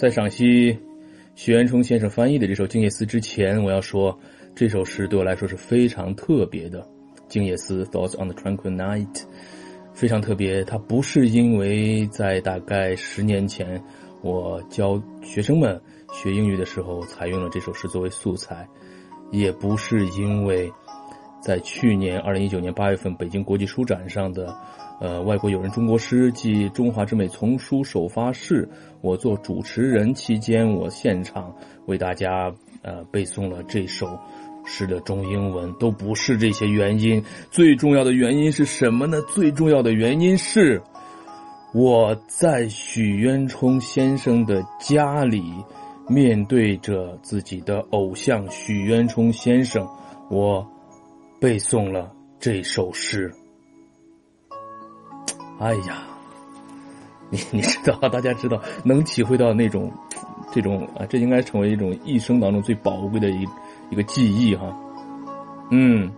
在赏析许渊冲先生翻译的这首《静夜思》之前，我要说这首诗对我来说是非常特别的，《静夜思》（Thoughts on the Tranquil Night） 非常特别。它不是因为在大概十年前我教学生们学英语的时候采用了这首诗作为素材，也不是因为在去年二零一九年八月份北京国际书展上的。呃，外国友人中国诗暨中华之美丛书首发式，我做主持人期间，我现场为大家呃背诵了这首诗的中英文，都不是这些原因。最重要的原因是什么呢？最重要的原因是我在许渊冲先生的家里，面对着自己的偶像许渊冲先生，我背诵了这首诗。哎呀，你你知道，大家知道，能体会到那种，这种啊，这应该成为一种一生当中最宝贵的一一个记忆哈。嗯，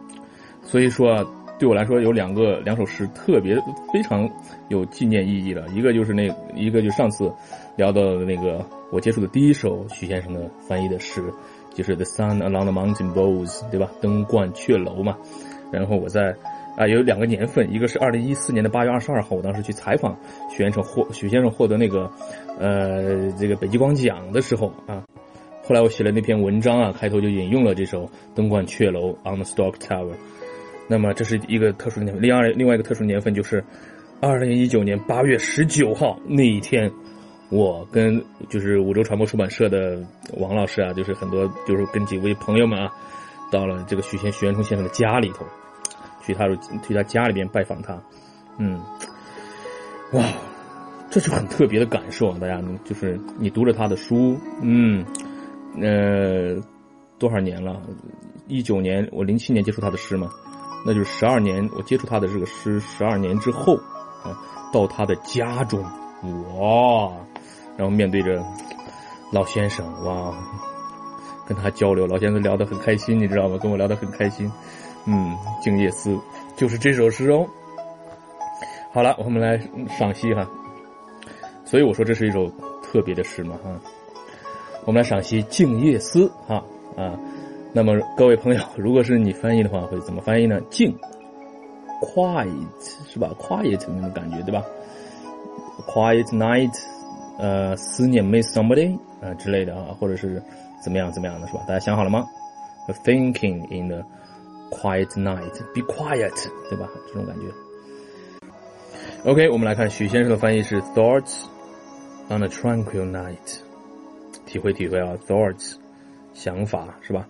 所以说啊对我来说有两个两首诗特别非常有纪念意义的，一个就是那一个就上次聊到的那个我接触的第一首许先生的翻译的诗，就是 The Sun Along the Mountain Bows，对吧？登鹳雀楼嘛。然后我在。啊，有两个年份，一个是二零一四年的八月二十二号，我当时去采访许先生获许先生获得那个，呃，这个北极光奖的时候啊，后来我写了那篇文章啊，开头就引用了这首《登鹳雀楼》（On the Stork Tower）。那么这是一个特殊的年份，另外另外一个特殊的年份就是二零一九年八月十九号那一天，我跟就是五洲传播出版社的王老师啊，就是很多就是跟几位朋友们啊，到了这个许先许元冲先生的家里头。去他去他家里边拜访他，嗯，哇，这是很特别的感受啊，大家就是你读着他的书，嗯，呃，多少年了？一九年，我零七年接触他的诗嘛，那就是十二年，我接触他的这个诗十二年之后啊，到他的家中，哇，然后面对着老先生，哇，跟他交流，老先生聊得很开心，你知道吗？跟我聊得很开心。嗯，《静夜思》就是这首诗哦。好了，我们来赏析哈。所以我说这是一首特别的诗嘛哈。我们来赏析《静夜思》哈啊。那么各位朋友，如果是你翻译的话，会怎么翻译呢？静，quiet 是吧？quiet 那种感觉对吧？quiet night，呃，思念 miss somebody 啊之类的啊，或者是怎么样怎么样的是吧？大家想好了吗？Thinking in the Quiet night, be quiet，对吧？这种感觉。OK，我们来看许先生的翻译是 Thoughts on a tranquil night，体会体会啊，Thoughts，想法是吧？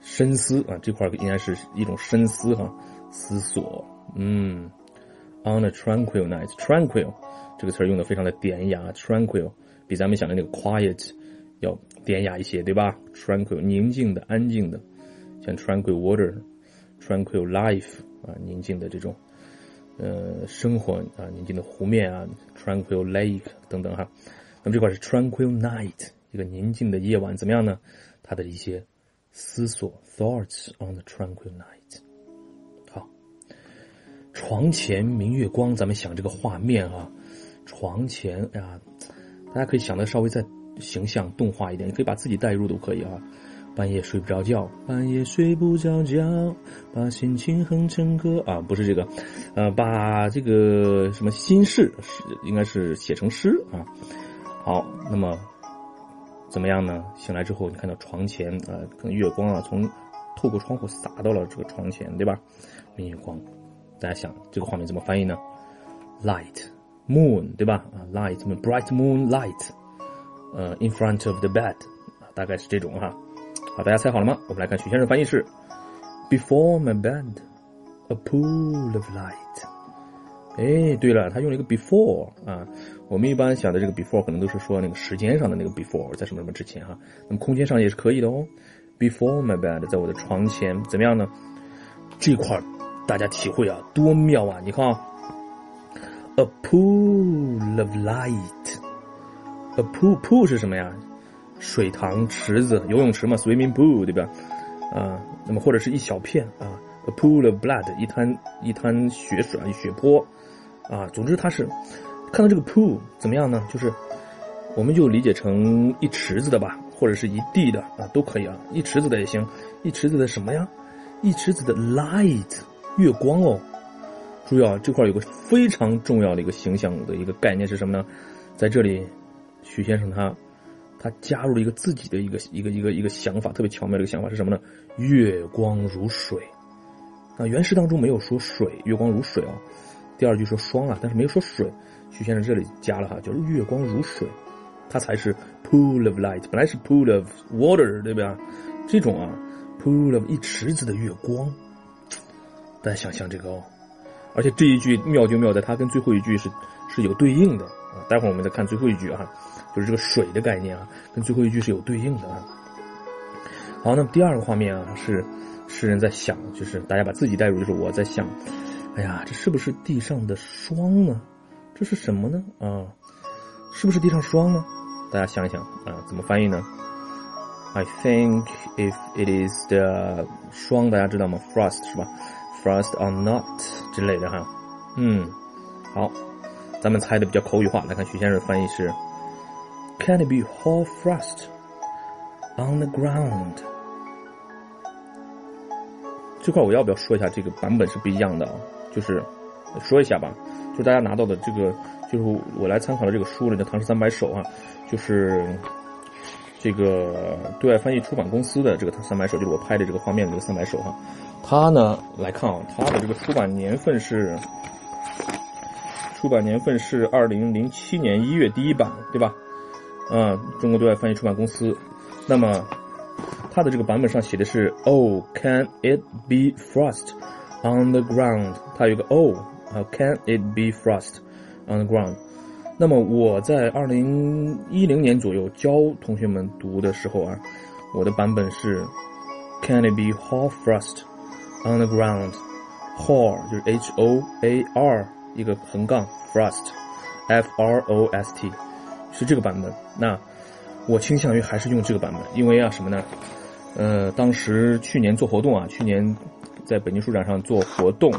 深思啊，这块应该是一种深思哈，思索。嗯，on a tranquil night，tranquil 这个词儿用的非常的典雅，tranquil 比咱们想的那个 quiet 要典雅一些，对吧？tranquil 宁静的、安静的，像 tranquil water。Tranquil life 啊，宁静的这种，呃，生活啊，宁静的湖面啊，Tranquil lake 等等哈。那么这块是 Tranquil night，一个宁静的夜晚，怎么样呢？它的一些思索，Thoughts on the tranquil night。床前明月光，咱们想这个画面啊，床前呀，大家可以想的稍微再形象动画一点，你可以把自己带入都可以啊。半夜睡不着觉，半夜睡不着觉，把心情哼成歌啊，不是这个，呃，把这个什么心事是应该是写成诗啊。好，那么怎么样呢？醒来之后，你看到床前啊，可能月光啊，从透过窗户洒到了这个床前，对吧？明月光，大家想这个画面怎么翻译呢？Light moon，对吧？啊，light moon，bright moonlight，呃，in front of the bed，大概是这种哈。好，大家猜好了吗？我们来看许先生翻译是：Before my bed, a pool of light。哎，对了，他用了一个 before 啊。我们一般想的这个 before 可能都是说那个时间上的那个 before，在什么什么之前哈。那么空间上也是可以的哦。Before my bed，在我的床前，怎么样呢？这块大家体会啊，多妙啊！你看啊，a pool of light，a pool pool 是什么呀？水塘、池子、游泳池嘛，swimming pool，对吧？啊，那么或者是一小片啊，a pool of blood，一滩一滩血水啊，血泊啊。总之，它是看到这个 pool 怎么样呢？就是我们就理解成一池子的吧，或者是一地的啊，都可以啊，一池子的也行。一池子的什么呀？一池子的 light 月光哦。注意啊，这块有个非常重要的一个形象的一个概念是什么呢？在这里，许先生他他加入了一个自己的一个一个一个一个想法，特别巧妙的一个想法是什么呢？月光如水。啊，原诗当中没有说水，月光如水哦。第二句说霜啊，但是没有说水。许先生这里加了哈，就是月光如水。它才是 pool of light，本来是 pool of water，对吧？这种啊，pool of 一池子的月光，大家想象这个哦。而且这一句妙就妙在它跟最后一句是是有对应的啊。待会儿我们再看最后一句啊，就是这个水的概念啊，跟最后一句是有对应的啊。好，那么第二个画面啊，是诗人在想，就是大家把自己带入，就是我在想，哎呀，这是不是地上的霜呢？这是什么呢？啊，是不是地上霜呢？大家想一想啊，怎么翻译呢？I think if it is the 霜，大家知道吗？Frost 是吧？Frost or not 之类的哈。嗯，好，咱们猜的比较口语化。来看徐先生翻译是：Can it be hoar frost on the ground？这块我要不要说一下？这个版本是不一样的啊，就是说一下吧。就大家拿到的这个，就是我来参考的这个书里的《唐诗三百首》啊。就是这个对外翻译出版公司的这个三百首，就是我拍的这个画面的这个三百首哈。它呢来看啊，它的这个出版年份是出版年份是二零零七年一月第一版，对吧？啊，中国对外翻译出版公司。那么它的这个版本上写的是 “Oh, can it be frost on the ground？” 它有个 “Oh” 啊，“Can it be frost on the ground？” 那么我在二零一零年左右教同学们读的时候啊，我的版本是 Can it be hoar frost on the ground? Hoar 就是 H O A R 一个横杠 frost F R O S T 是这个版本。那我倾向于还是用这个版本，因为啊什么呢？呃，当时去年做活动啊，去年在北京书展上做活动，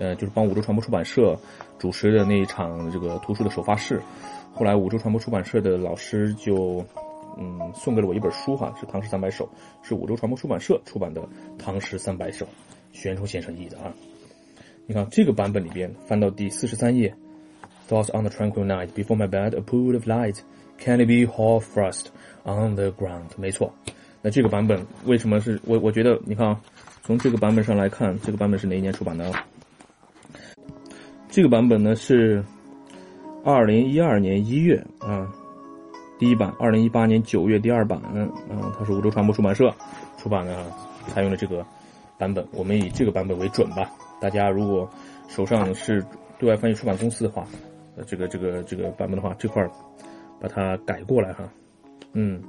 呃，就是帮五洲传播出版社。主持的那一场这个图书的首发式，后来五洲传播出版社的老师就，嗯，送给了我一本书哈，是《唐诗三百首》，是五洲传播出版社出版的《唐诗三百首》，徐渊冲先生译的啊。你看这个版本里边，翻到第四十三页，Thoughts on the tranquil night before my bed, a pool of light, can it be hoar frost on the ground？没错，那这个版本为什么是我？我觉得你看啊，从这个版本上来看，这个版本是哪一年出版的？这个版本呢是二零一二年一月啊，第一版；二零一八年九月第二版。嗯，它是五洲传播出版社出版的，采用了这个版本。我们以这个版本为准吧。大家如果手上是对外翻译出版公司的话，呃，这个这个这个版本的话，这块儿把它改过来哈。嗯，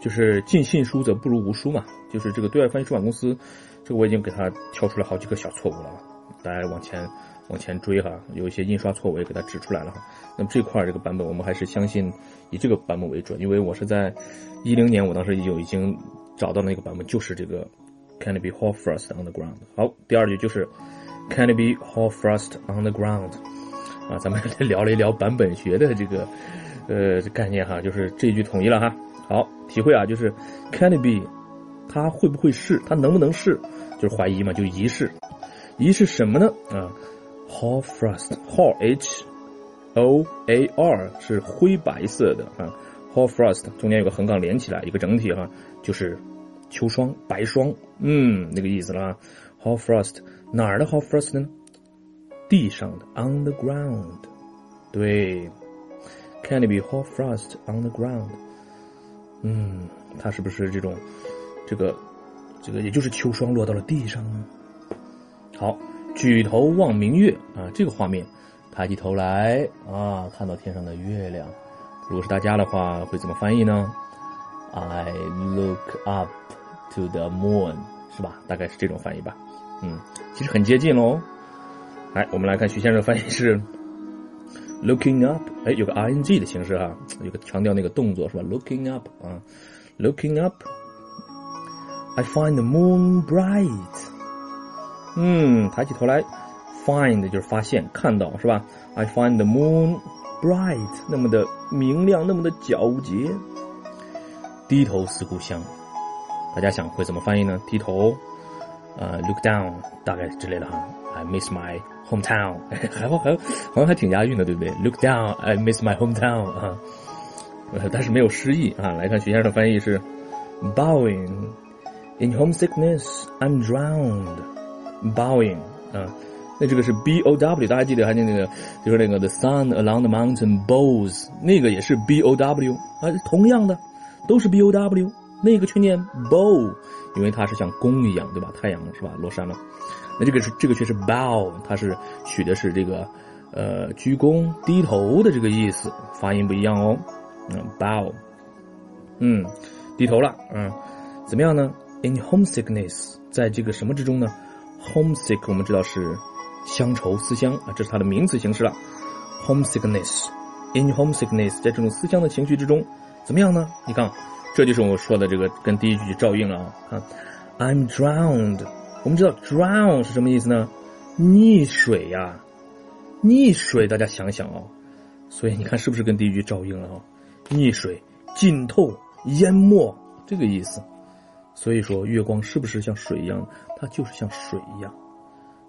就是尽信书则不如无书嘛。就是这个对外翻译出版公司，这个我已经给它挑出来好几个小错误了，大家往前。往前追哈，有一些印刷错误也给它指出来了哈。那么这块这个版本，我们还是相信以这个版本为准，因为我是在一零年，我当时就已经找到那个版本，就是这个 Can it be hot frost on the ground？好，第二句就是 Can it be hot frost on the ground？啊，咱们 聊了一聊版本学的这个呃概念哈，就是这一句统一了哈。好，体会啊，就是 Can it be？它会不会是？它能不能是？就是怀疑嘛，就疑是。疑是什么呢？啊？Hoar frost，hoar h o a r 是灰白色的啊，hoar frost 中间有个横杠连起来，一个整体哈，就是秋霜、白霜，嗯，那个意思啦。Hoar frost 哪儿的 hoar frost 呢？地上的，on the ground。对，Can it be hoar frost on the ground？嗯，它是不是这种这个这个也就是秋霜落到了地上呢？好。举头望明月啊，这个画面，抬起头来啊，看到天上的月亮。如果是大家的话，会怎么翻译呢？I look up to the moon，是吧？大概是这种翻译吧。嗯，其实很接近喽。来，我们来看徐先生翻译是 looking up，哎，有个 ing 的形式哈，有个强调那个动作是吧？Looking up 啊，looking up，I find the moon bright。嗯，抬起头来，find 就是发现、看到，是吧？I find the moon bright，那么的明亮，那么的皎洁。低头思故乡，大家想会怎么翻译呢？低头，呃，look down，大概之类的哈。I miss my hometown，还好还好像还挺押韵的，对不对？Look down，I miss my hometown 啊，但是没有诗意啊。来看徐先生的翻译是，bowing in homesickness I'm drowned。Bowing 啊，那这个是 b o w，大家记得还记得那个，就是那个 the sun along the mountain bows，那个也是 b o w 啊，同样的都是 b o w，那个去念 bow，因为它是像弓一样，对吧？太阳是吧？落山了，那这个是这个却是 bow，它是取的是这个呃鞠躬低头的这个意思，发音不一样哦。嗯，bow，嗯，低头了，嗯，怎么样呢？In homesickness，在这个什么之中呢？Homesick，我们知道是乡愁、思乡啊，这是它的名词形式了。Homesickness，in homesickness，在这种思乡的情绪之中，怎么样呢？你看，这就是我说的这个跟第一句照应了啊。看，I'm drowned，我们知道 drown 是什么意思呢？溺水呀，溺水，大家想想哦。所以你看是不是跟第一句照应了啊？溺水、浸透、淹没这个意思。所以说，月光是不是像水一样？它就是像水一样。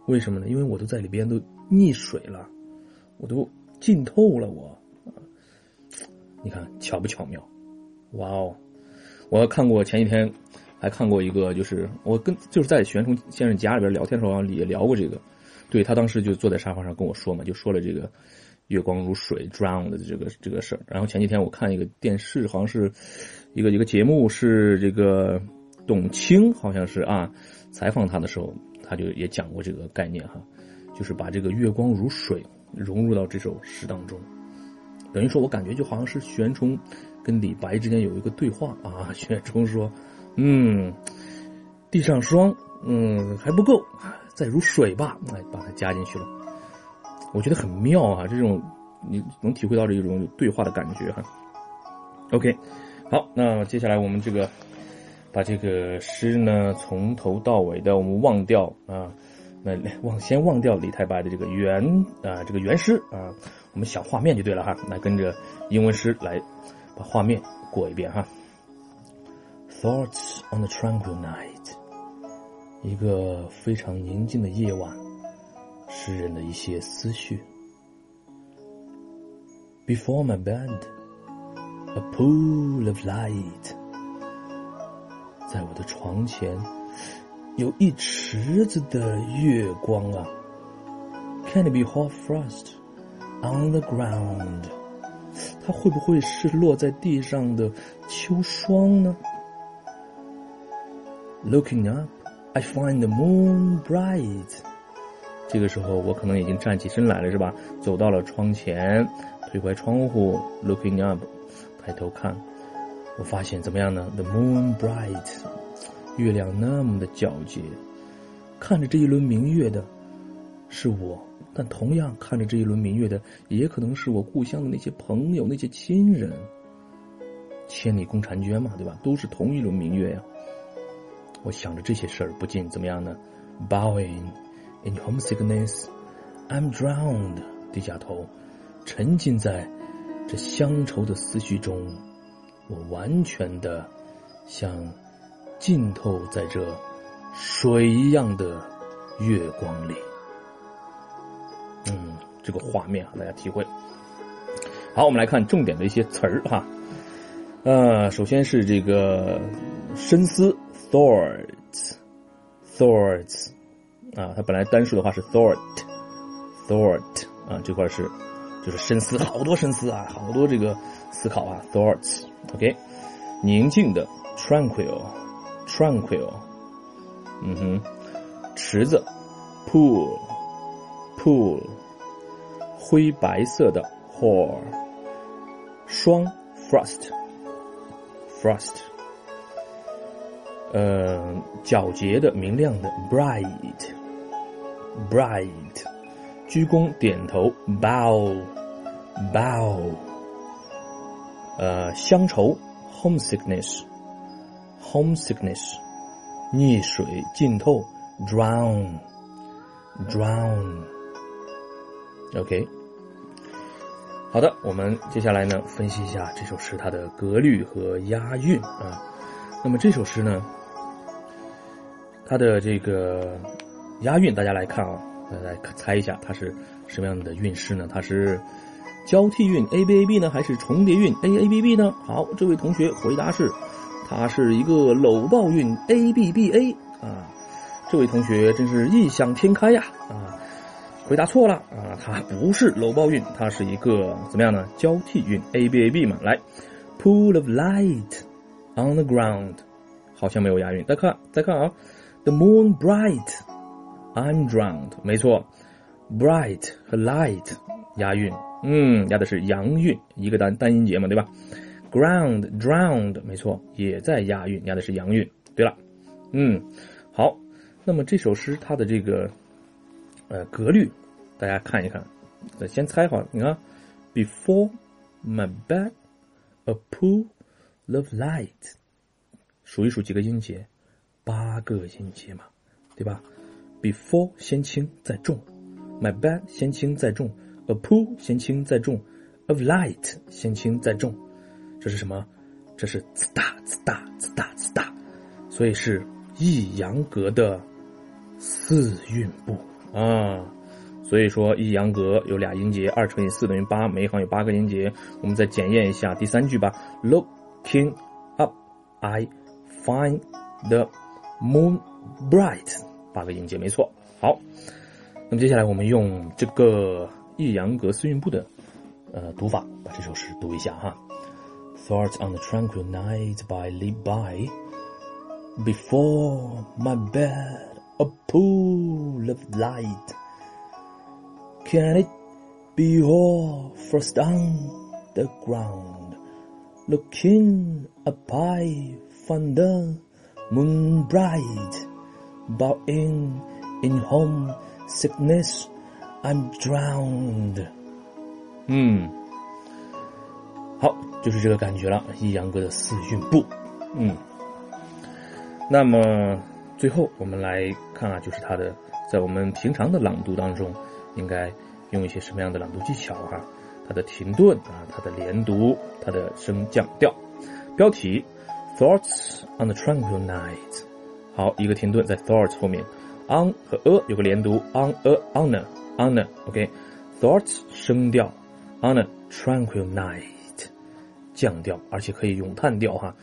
为什么呢？因为我都在里边都溺水了，我都浸透了。我，你看巧不巧妙？哇哦！我看过前几天，还看过一个，就是我跟就是在玄冲先生家里边聊天的时候也聊过这个。对他当时就坐在沙发上跟我说嘛，就说了这个月光如水 drown 的这个这个事儿。然后前几天我看一个电视，好像是一个一个节目，是这个。董卿好像是啊，采访他的时候，他就也讲过这个概念哈，就是把这个月光如水融入到这首诗当中，等于说我感觉就好像是玄冲跟李白之间有一个对话啊。玄冲说：“嗯，地上霜，嗯还不够，再如水吧。”哎，把它加进去了，我觉得很妙啊，这种你能体会到这种对话的感觉哈。OK，好，那接下来我们这个。把这个诗呢从头到尾的我们忘掉啊，那忘先忘掉李太白的这个原啊这个原诗啊，我们想画面就对了哈，来跟着英文诗来把画面过一遍哈。Thoughts on the tranquil night，一个非常宁静的夜晚，诗人的一些思绪。Before my bed，a pool of light。在我的床前，有一池子的月光啊。Can it be hot frost on the ground？它会不会是落在地上的秋霜呢？Looking up, I find the moon bright。这个时候，我可能已经站起身来了，是吧？走到了窗前，推开窗户，Looking up，抬头看。我发现怎么样呢？The moon bright，月亮那么的皎洁，看着这一轮明月的是我，但同样看着这一轮明月的，也可能是我故乡的那些朋友、那些亲人。千里共婵娟嘛，对吧？都是同一轮明月呀。我想着这些事儿，不禁怎么样呢？Bowing in homesickness，I'm drowned，低下头，沉浸在这乡愁的思绪中。我完全的像浸透在这水一样的月光里，嗯，这个画面啊，大家体会。好，我们来看重点的一些词儿哈。呃，首先是这个深思 thoughts，thoughts 啊，它本来单数的话是 thought，thought 啊，这块是就是深思，好多深思啊，好多这个思考啊，thoughts。OK，宁静的 tranquil，tranquil，嗯哼，池子 pool，pool，灰白色的 hole，霜 frost，frost，嗯，皎洁的明亮的 bright，bright，鞠躬点头 bow bow，。呃，乡愁，homesickness，homesickness，溺水浸透，drown，drown，OK，好的，我们接下来呢分析一下这首诗它的格律和押韵啊。那么这首诗呢，它的这个押韵，大家来看啊，大家来猜一下它是什么样的韵式呢？它是交替韵 A B A B 呢，还是重叠韵 A A B B 呢？好，这位同学回答是，它是一个搂抱韵 A B B A 啊。这位同学真是异想天开呀啊！回答错了啊，它不是搂抱韵，它是一个怎么样呢？交替韵 A B A B 嘛。来，Pool of light on the ground，好像没有押韵。再看，再看啊，The moon bright，I'm drowned。没错，bright 和 light 押韵，嗯，押的是阳韵，一个单单音节嘛，对吧？Ground drowned，没错，也在押韵，押的是阳韵。对了，嗯，好，那么这首诗它的这个。呃，格律，大家看一看，先猜好。你看，Before my bed, a pool of light，数一数几个音节，八个音节嘛，对吧？Before 先轻再重，my bed 先轻再重，a pool 先轻再重，of light 先轻再重，这是什么？这是滋大滋大滋大滋大，所以是抑扬格的四韵部。啊，所以说一阳格有俩音节，二乘以四等于八，每一行有八个音节。我们再检验一下第三句吧。Looking up, I find the moon bright，八个音节，没错。好，那么接下来我们用这个 一阳格四韵部的呃读法，把这首诗读一下哈。Thoughts on the tranquil night by Li Bai. Before my bed. a pool of light. Can it be all frost on the ground? Looking up I find the moon bright, but in in home sickness I'm drowned. 嗯，好，就是这个感觉了。一阳哥的四韵部，嗯，那么最后，我们来看啊，就是它的在我们平常的朗读当中，应该用一些什么样的朗读技巧啊？它的停顿啊，它的连读，它的升降调。标题：Thoughts on the tranquil night。好，一个停顿在 thoughts 后面，on 和 a 有个连读，on a honor on a on a。OK，thoughts 升调，on a tranquil night 降调，而且可以咏叹调哈，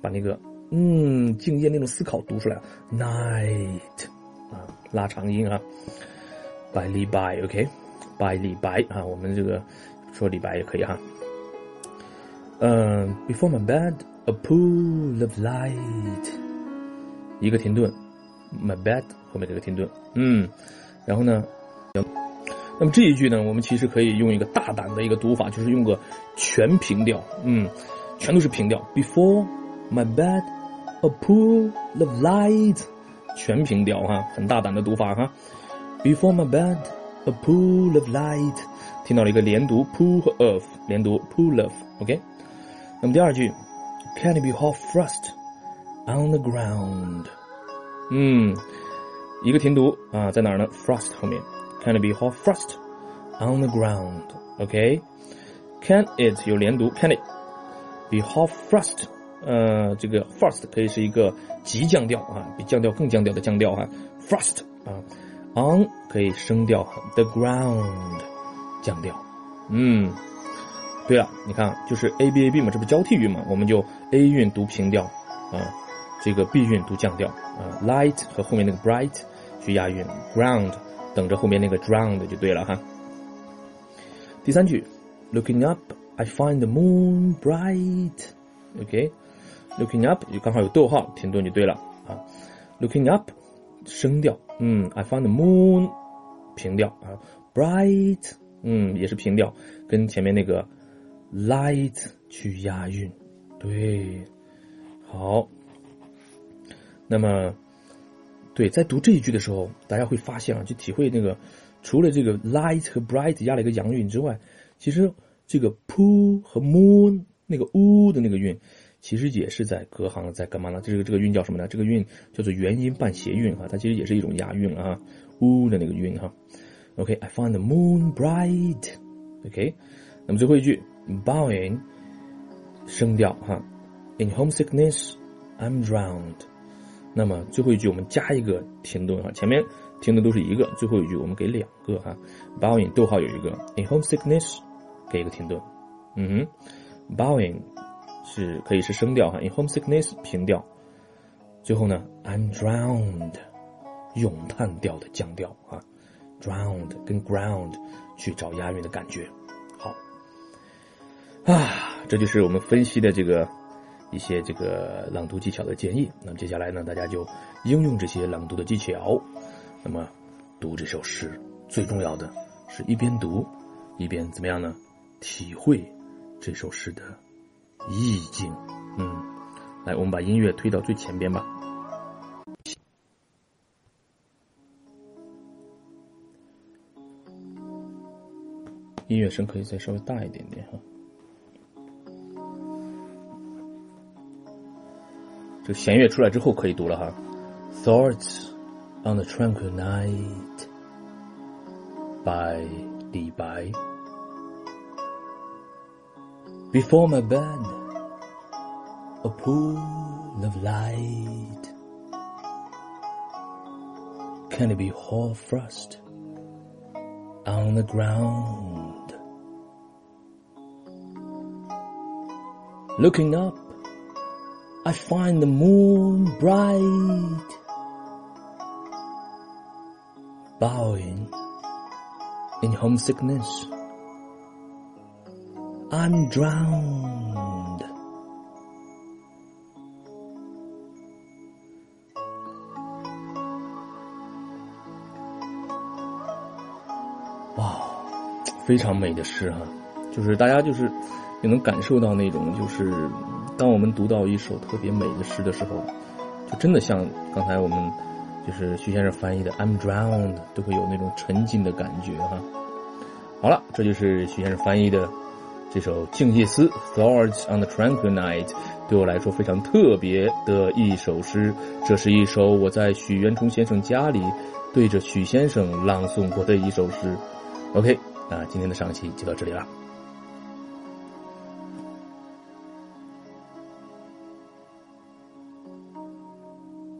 把那个。嗯，敬业那种思考读出来，night 啊，拉长音啊，百里白，OK，百里白啊，我们这个说李白也可以哈。嗯，Before my bed, a pool of light，一个停顿，my bed 后面这个停顿，嗯，然后呢， 那么这一句呢，我们其实可以用一个大胆的一个读法，就是用个全平调，嗯，全都是平调，Before my bed。A pool of light，全平调哈，很大胆的读法哈。Before my bed, a pool of light，听到了一个连读，pool 和 of 连读，pool of，OK。那么第二句，Can it be hot frost on the ground？嗯，一个停读啊，在哪儿呢？Frost 后面，Can it be hot frost on the ground？OK，Can it 有连读，Can it be hot frost？呃，这个 first 可以是一个急降调啊，比降调更降调的降调哈。Frost 啊，on 可以升调，the ground 降调。嗯，对了，你看就是 A B A B 嘛，这不交替韵嘛，我们就 A 韵读平调啊，这个 B 韵读降调啊。Light 和后面那个 bright 去押韵，ground 等着后面那个 drowned 就对了哈。第三句，Looking up, I find the moon bright. OK。Looking up 就刚好有逗号，停顿就对了啊。Looking up 升调，嗯，I find the moon 平调啊，bright 嗯也是平调，跟前面那个 light 去押韵，对，好。那么，对，在读这一句的时候，大家会发现啊，就体会那个除了这个 light 和 bright 压了一个阳韵之外，其实这个 pool 和 moon 那个 u 的那个韵。其实也是在隔行，在干嘛呢？这个这个韵叫什么呢？这个韵叫做元音半谐韵哈，它其实也是一种押韵啊，u 的那个韵哈。OK，I find the moon bright。OK，那么最后一句 bowing 声调哈，in homesickness I'm drowned。那么最后一句我们加一个停顿哈，前面停的都是一个，最后一句我们给两个哈，bowing 逗号有一个，in homesickness 给一个停顿，嗯哼，bowing 是可以是声调哈，in homesickness 平调，最后呢 I'm drowned 咏叹调的降调啊，drowned 跟 ground 去找押韵的感觉。好。啊，这就是我们分析的这个一些这个朗读技巧的建议。那么接下来呢，大家就应用这些朗读的技巧，那么读这首诗。最重要的是一边读一边怎么样呢？体会这首诗的意境。嗯，来，我们把音乐推到最前边吧。音乐声可以再稍微大一点点哈。这个弦乐出来之后可以读了哈。Thoughts on the tranquil night by 李白。Before my bed, a pool of light. Can it be hoar frost on the ground? Looking up I find the moon bright, bowing in homesickness. I'm drowned. 哇，非常美的诗哈，就是大家就是 也能感受到那种就是。当我们读到一首特别美的诗的时候，就真的像刚才我们就是徐先生翻译的 "I'm drowned"，都会有那种沉浸的感觉哈。好了，这就是徐先生翻译的这首《静夜思》（Thoughts on the Tranquil Night），对我来说非常特别的一首诗。这是一首我在许渊冲先生家里对着许先生朗诵过的一首诗。OK，那今天的上期就到这里了。